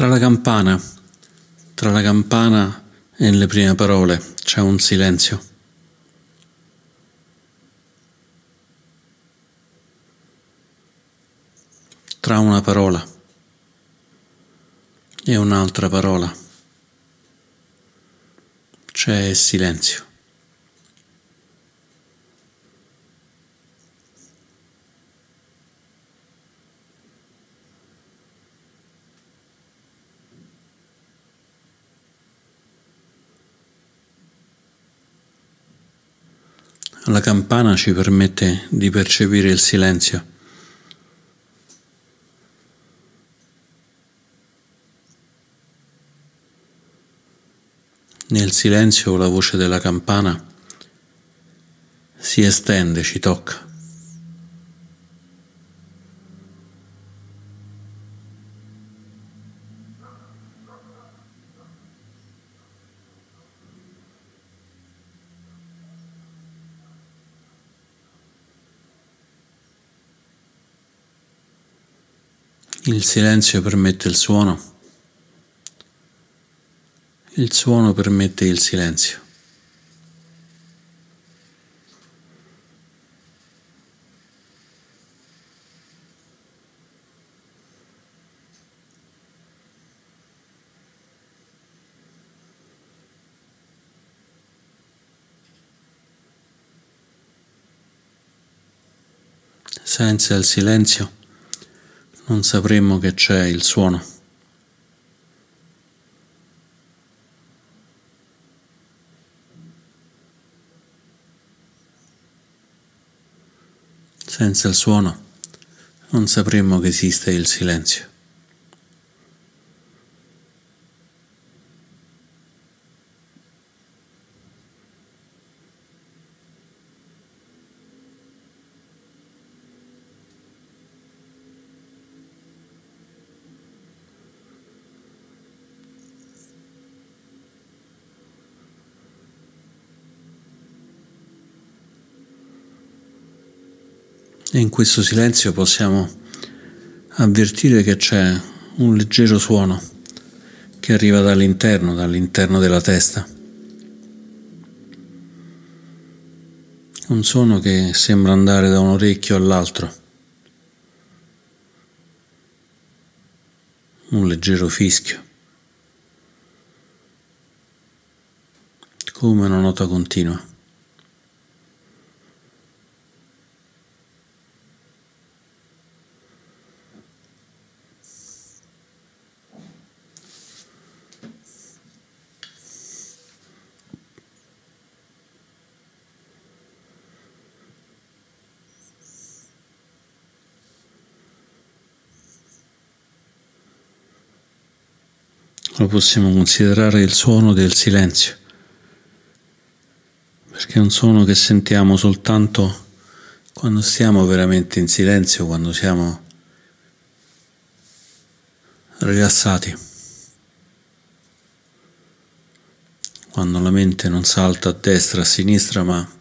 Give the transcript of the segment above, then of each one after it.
Tra la campana, tra la campana e le prime parole c'è un silenzio. Tra una parola e un'altra parola c'è silenzio. La campana ci permette di percepire il silenzio. Nel silenzio la voce della campana si estende, ci tocca. Il silenzio permette il suono, il suono permette il silenzio. Senza il silenzio non sapremmo che c'è il suono. Senza il suono non sapremmo che esiste il silenzio. E in questo silenzio possiamo avvertire che c'è un leggero suono che arriva dall'interno, dall'interno della testa. Un suono che sembra andare da un orecchio all'altro. Un leggero fischio. Come una nota continua. Lo possiamo considerare il suono del silenzio, perché è un suono che sentiamo soltanto quando stiamo veramente in silenzio, quando siamo rilassati, quando la mente non salta a destra, a sinistra, ma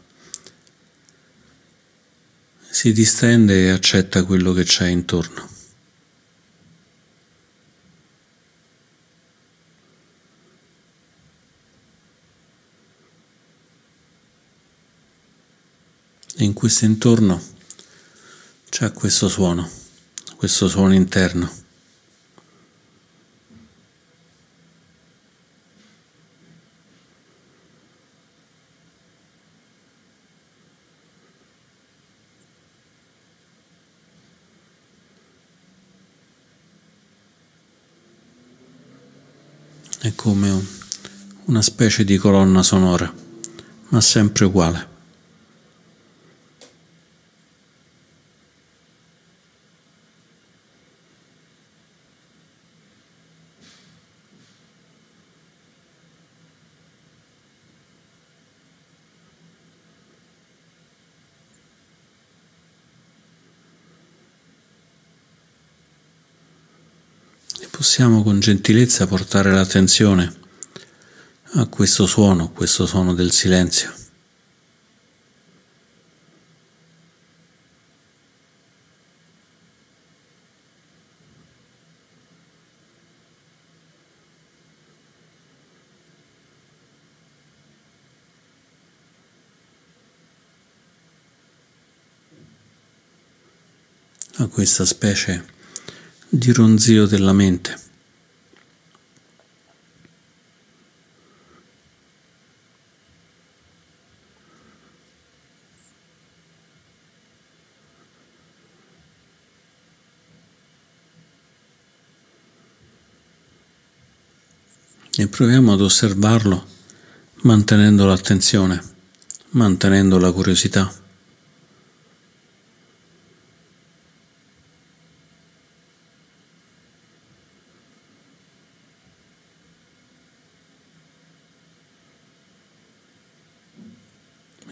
si distende e accetta quello che c'è intorno. E in questo intorno c'è questo suono, questo suono interno. È come una specie di colonna sonora, ma sempre uguale. possiamo con gentilezza portare l'attenzione a questo suono, questo suono del silenzio. a questa specie di ronzio della mente. E proviamo ad osservarlo mantenendo l'attenzione, mantenendo la curiosità.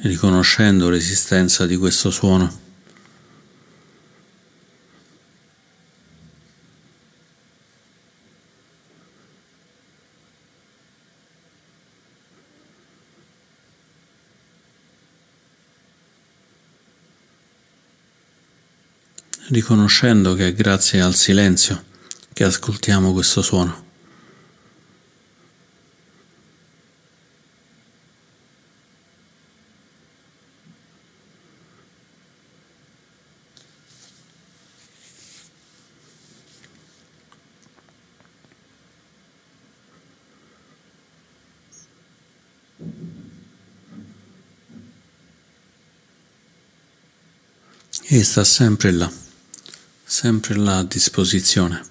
Riconoscendo l'esistenza di questo suono. riconoscendo che è grazie al silenzio che ascoltiamo questo suono. E sta sempre là, sempre là a disposizione.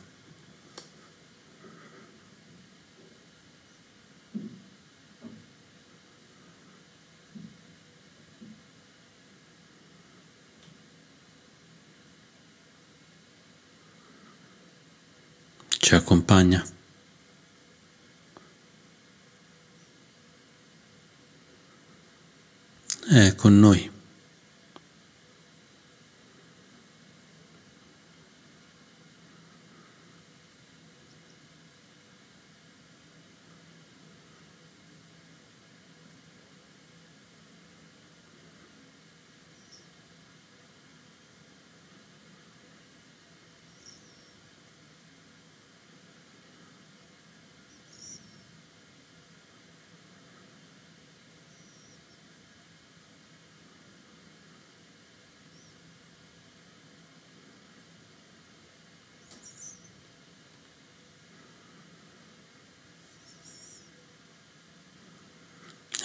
Ci accompagna. È con noi.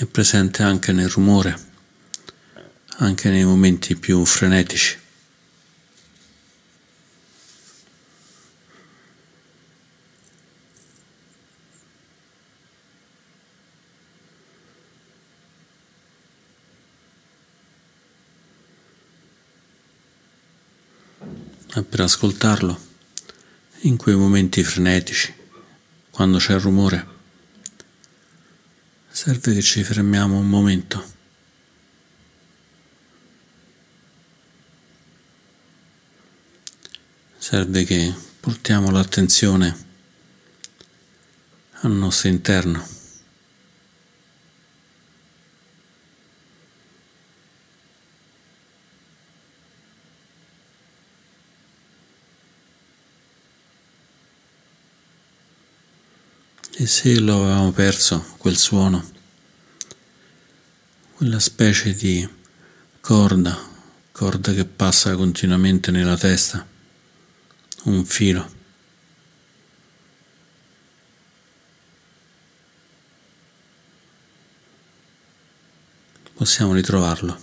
È presente anche nel rumore, anche nei momenti più frenetici. E per ascoltarlo, in quei momenti frenetici, quando c'è il rumore, Serve che ci fermiamo un momento. Serve che portiamo l'attenzione al nostro interno. E se lo avevamo perso, quel suono, quella specie di corda, corda che passa continuamente nella testa, un filo. Possiamo ritrovarlo.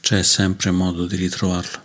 C'è sempre modo di ritrovarlo.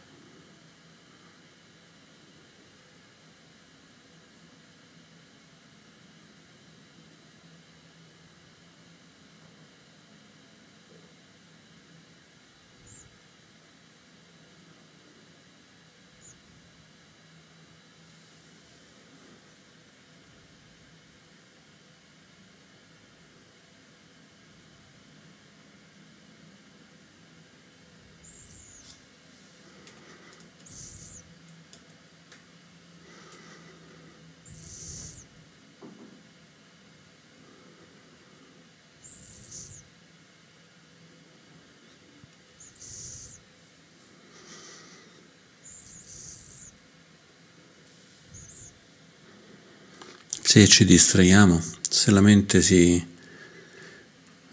se ci distraiamo, se la mente si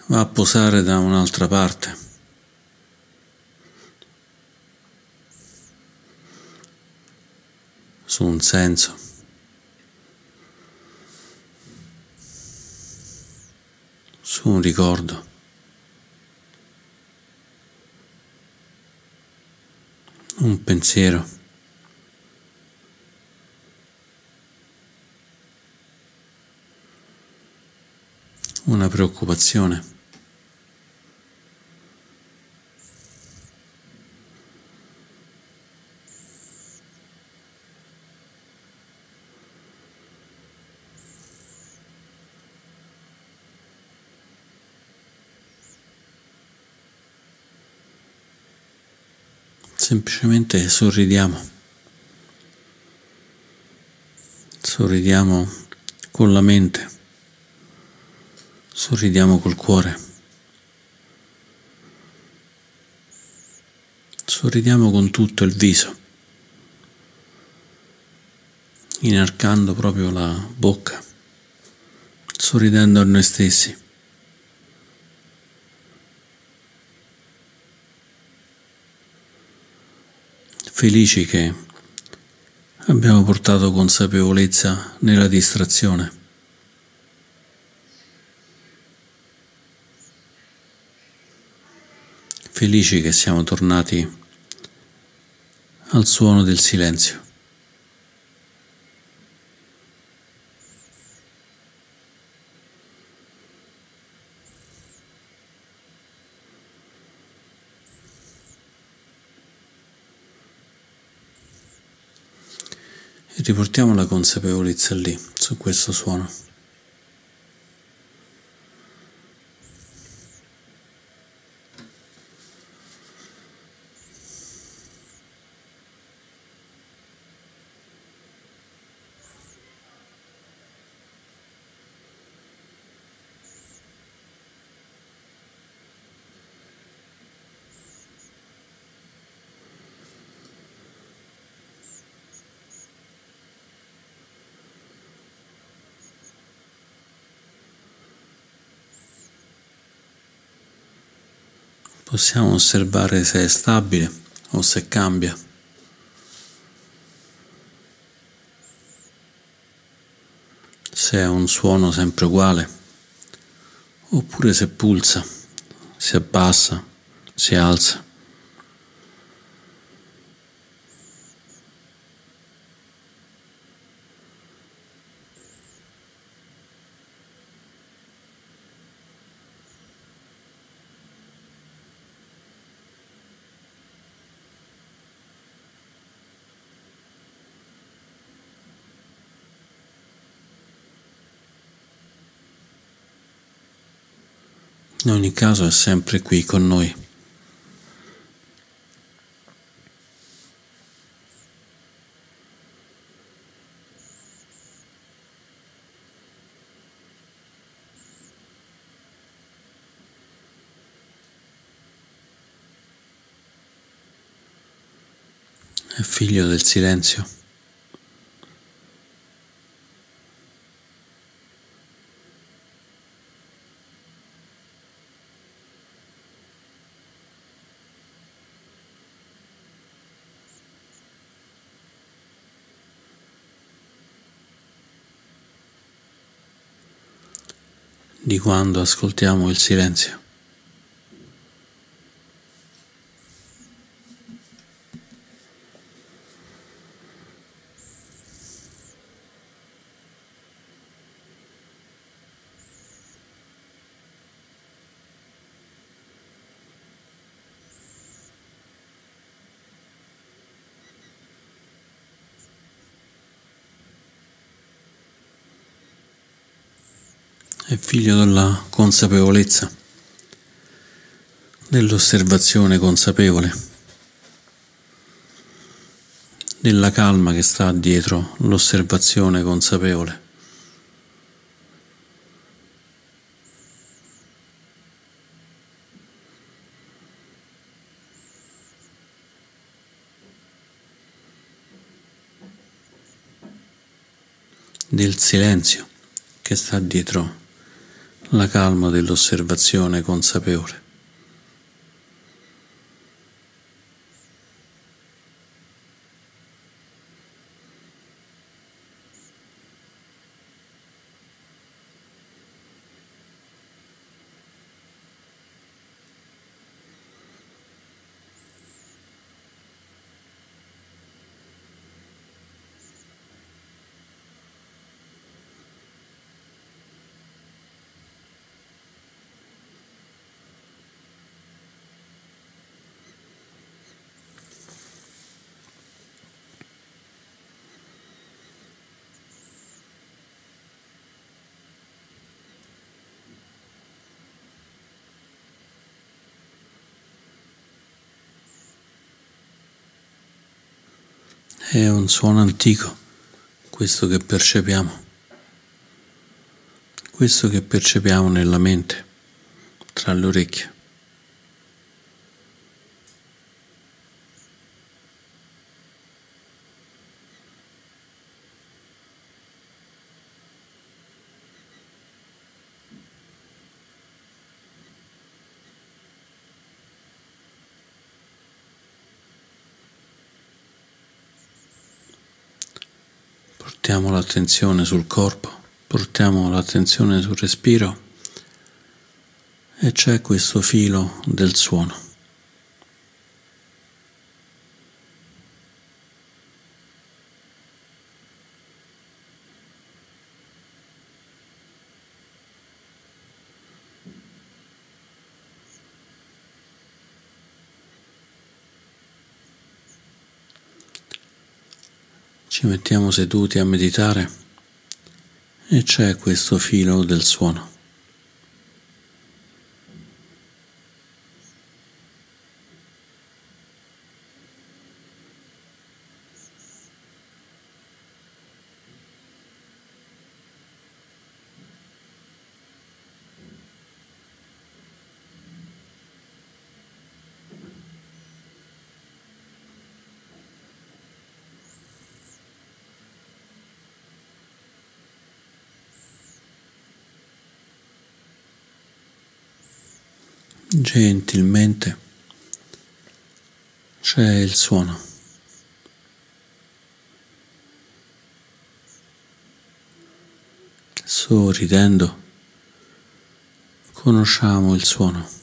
va a posare da un'altra parte. su un senso. su un ricordo. un pensiero. Una preoccupazione. semplicemente sorridiamo. Sorridiamo con la mente, sorridiamo col cuore, sorridiamo con tutto il viso, inarcando proprio la bocca, sorridendo a noi stessi. felici che abbiamo portato consapevolezza nella distrazione. Felici che siamo tornati al suono del silenzio. riportiamo la consapevolezza lì, su questo suono. Possiamo osservare se è stabile o se cambia. Se è un suono sempre uguale oppure se pulsa, si abbassa, si alza. In ogni caso è sempre qui con noi. È figlio del silenzio. Di quando ascoltiamo il silenzio. è figlio della consapevolezza, dell'osservazione consapevole, della calma che sta dietro l'osservazione consapevole. del silenzio che sta dietro la calma dell'osservazione consapevole. È un suono antico, questo che percepiamo, questo che percepiamo nella mente, tra le orecchie. Portiamo l'attenzione sul corpo, portiamo l'attenzione sul respiro e c'è questo filo del suono. Ci mettiamo seduti a meditare e c'è questo filo del suono. Gentilmente c'è il suono. Sorridendo conosciamo il suono.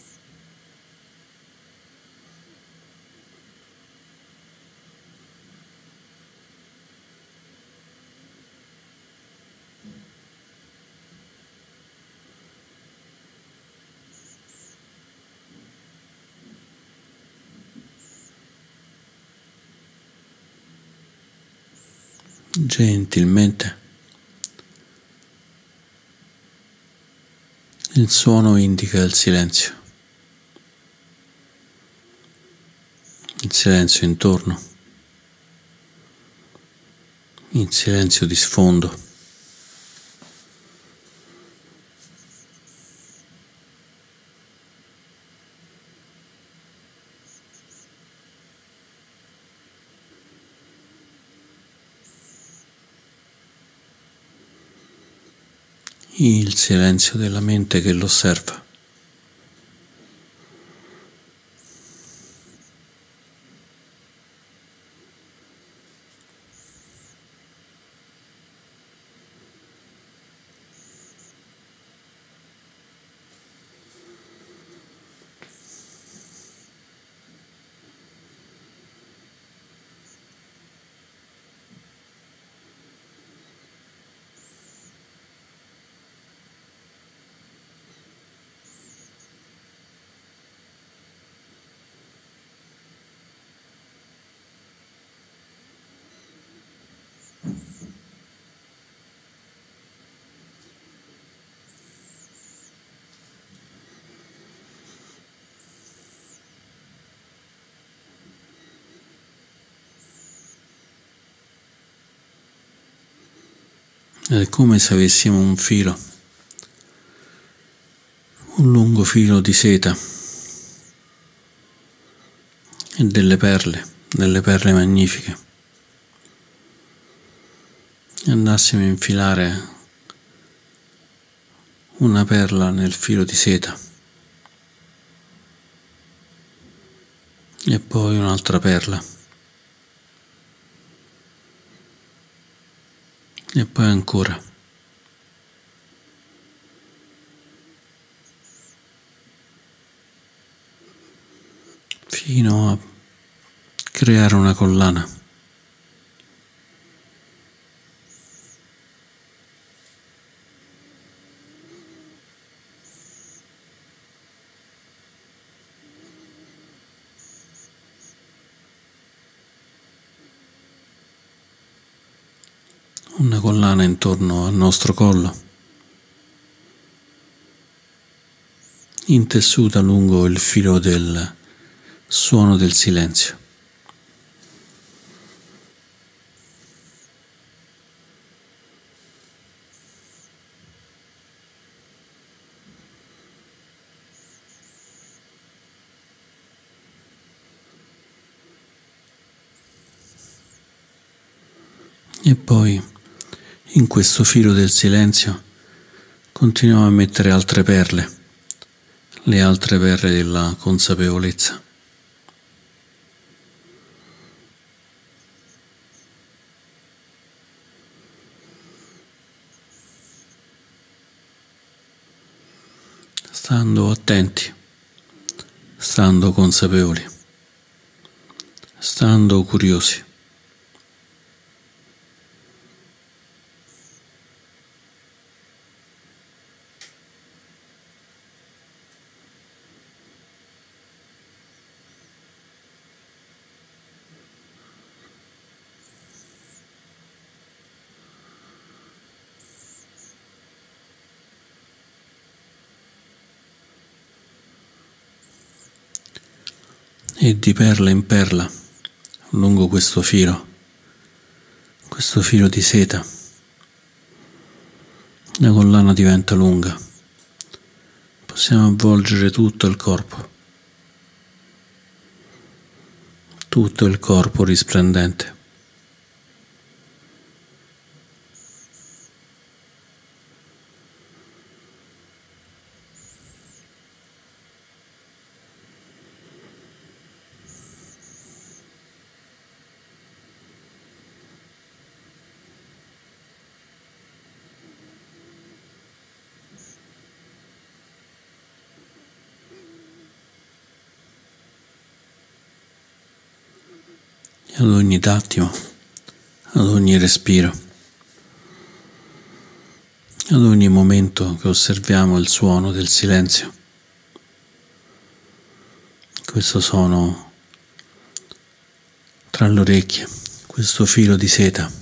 Gentilmente. Il suono indica il silenzio, il silenzio intorno, il silenzio di sfondo. Il silenzio della mente che lo osserva. È come se avessimo un filo, un lungo filo di seta e delle perle, delle perle magnifiche. E andassimo a infilare una perla nel filo di seta e poi un'altra perla. E poi ancora. Fino a creare una collana. al nostro collo, intessuta lungo il filo del suono del silenzio. E poi in questo filo del silenzio continuiamo a mettere altre perle, le altre perle della consapevolezza. Stando attenti, stando consapevoli, stando curiosi. e di perla in perla lungo questo filo, questo filo di seta. La collana diventa lunga, possiamo avvolgere tutto il corpo, tutto il corpo risplendente. Ad ogni attimo, ad ogni respiro, ad ogni momento che osserviamo il suono del silenzio. Questo suono tra le orecchie, questo filo di seta.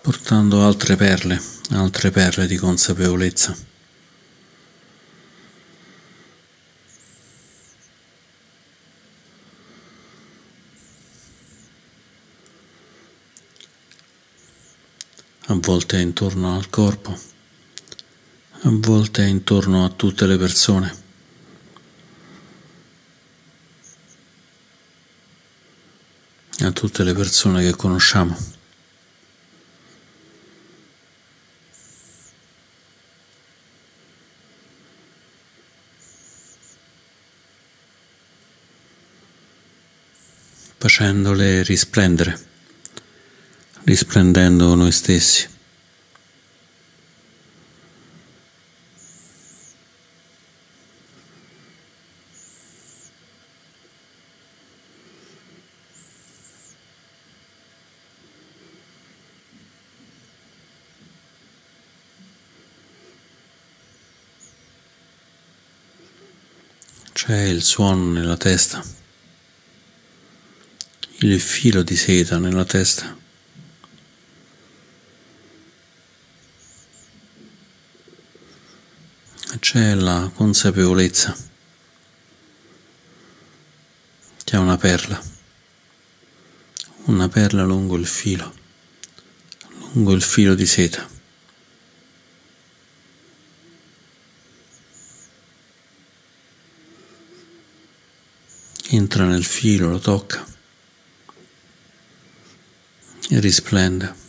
portando altre perle, altre perle di consapevolezza. A volte intorno al corpo, a volte intorno a tutte le persone. a tutte le persone che conosciamo. facendole risplendere risplendendo noi stessi. C'è il suono nella testa, il filo di seta nella testa. C'è la consapevolezza che è una perla, una perla lungo il filo, lungo il filo di seta. Entra nel filo, lo tocca e risplende.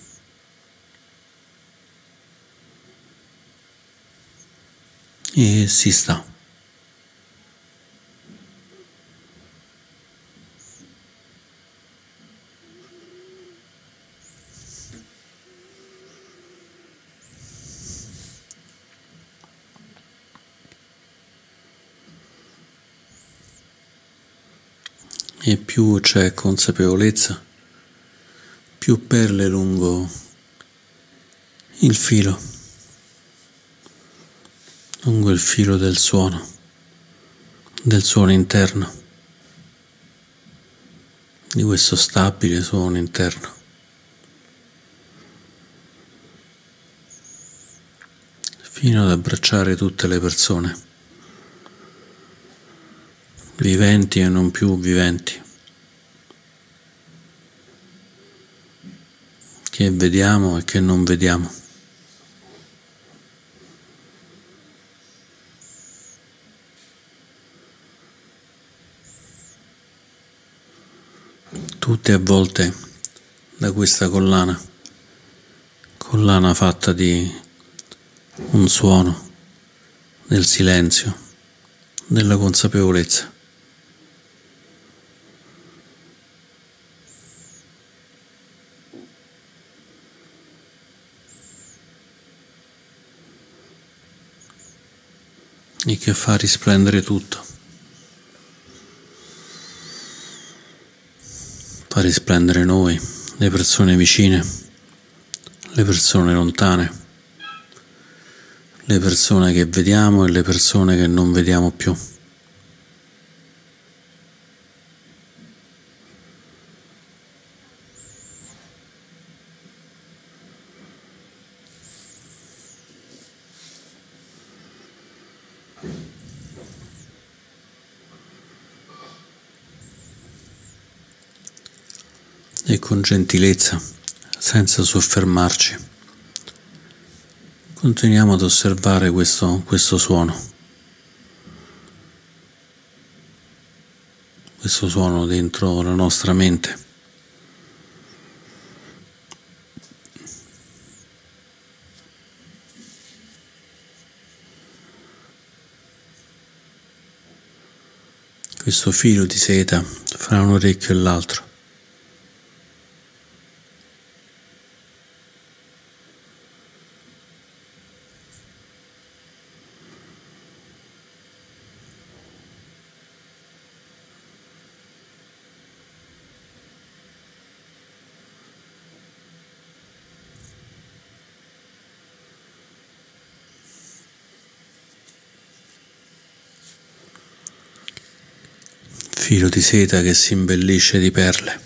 E si sta. E più c'è consapevolezza, più perle lungo il filo lungo il filo del suono, del suono interno, di questo stabile suono interno. fino ad abbracciare tutte le persone, viventi e non più viventi, che vediamo e che non vediamo. Tutte avvolte da questa collana, collana fatta di un suono, del silenzio, della consapevolezza. e che fa risplendere tutto. Fa risplendere noi, le persone vicine, le persone lontane, le persone che vediamo e le persone che non vediamo più. e con gentilezza, senza soffermarci. Continuiamo ad osservare questo, questo suono, questo suono dentro la nostra mente. questo filo di seta fra un orecchio e l'altro. Filo di seta che si imbellisce di perle,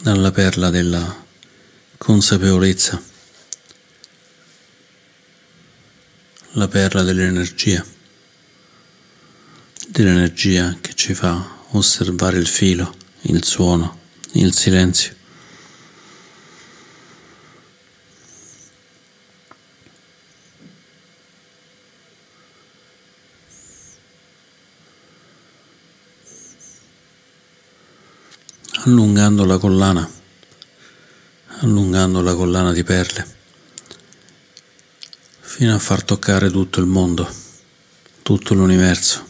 dalla perla della consapevolezza, la perla dell'energia, dell'energia che ci fa osservare il filo, il suono, il silenzio. Allungando la collana, allungando la collana di perle, fino a far toccare tutto il mondo, tutto l'universo,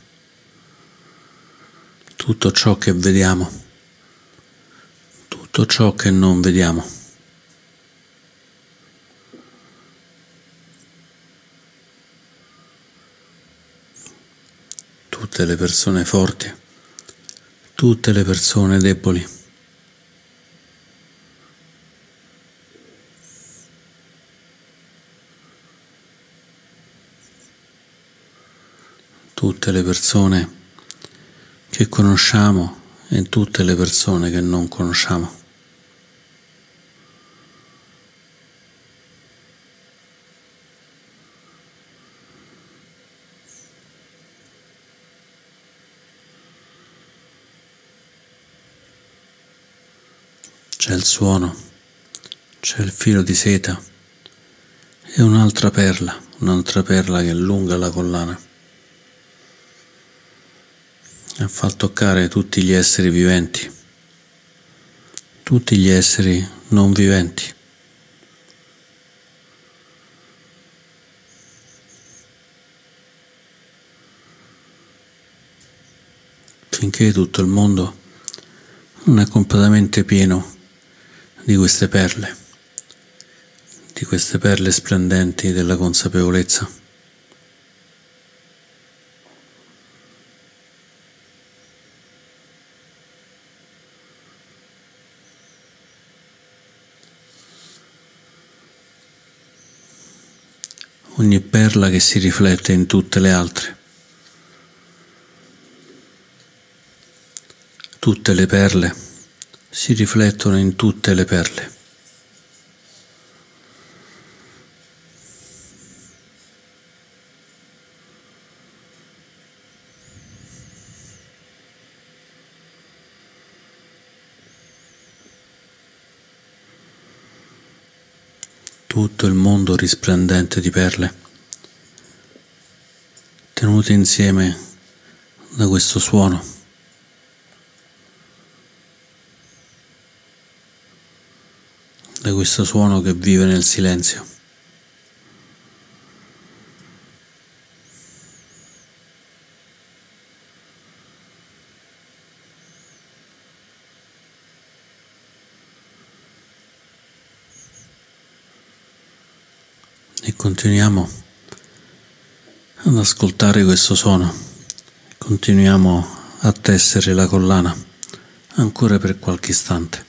tutto ciò che vediamo, tutto ciò che non vediamo. Tutte le persone forti, tutte le persone deboli. Tutte le persone che conosciamo e tutte le persone che non conosciamo. C'è il suono, c'è il filo di seta e un'altra perla, un'altra perla che allunga la collana a far toccare tutti gli esseri viventi, tutti gli esseri non viventi. finché tutto il mondo non è completamente pieno di queste perle, di queste perle splendenti della consapevolezza. Ogni perla che si riflette in tutte le altre. Tutte le perle si riflettono in tutte le perle. tutto il mondo risplendente di perle, tenute insieme da questo suono. Da questo suono che vive nel silenzio. Continuiamo ad ascoltare questo suono, continuiamo a tessere la collana ancora per qualche istante.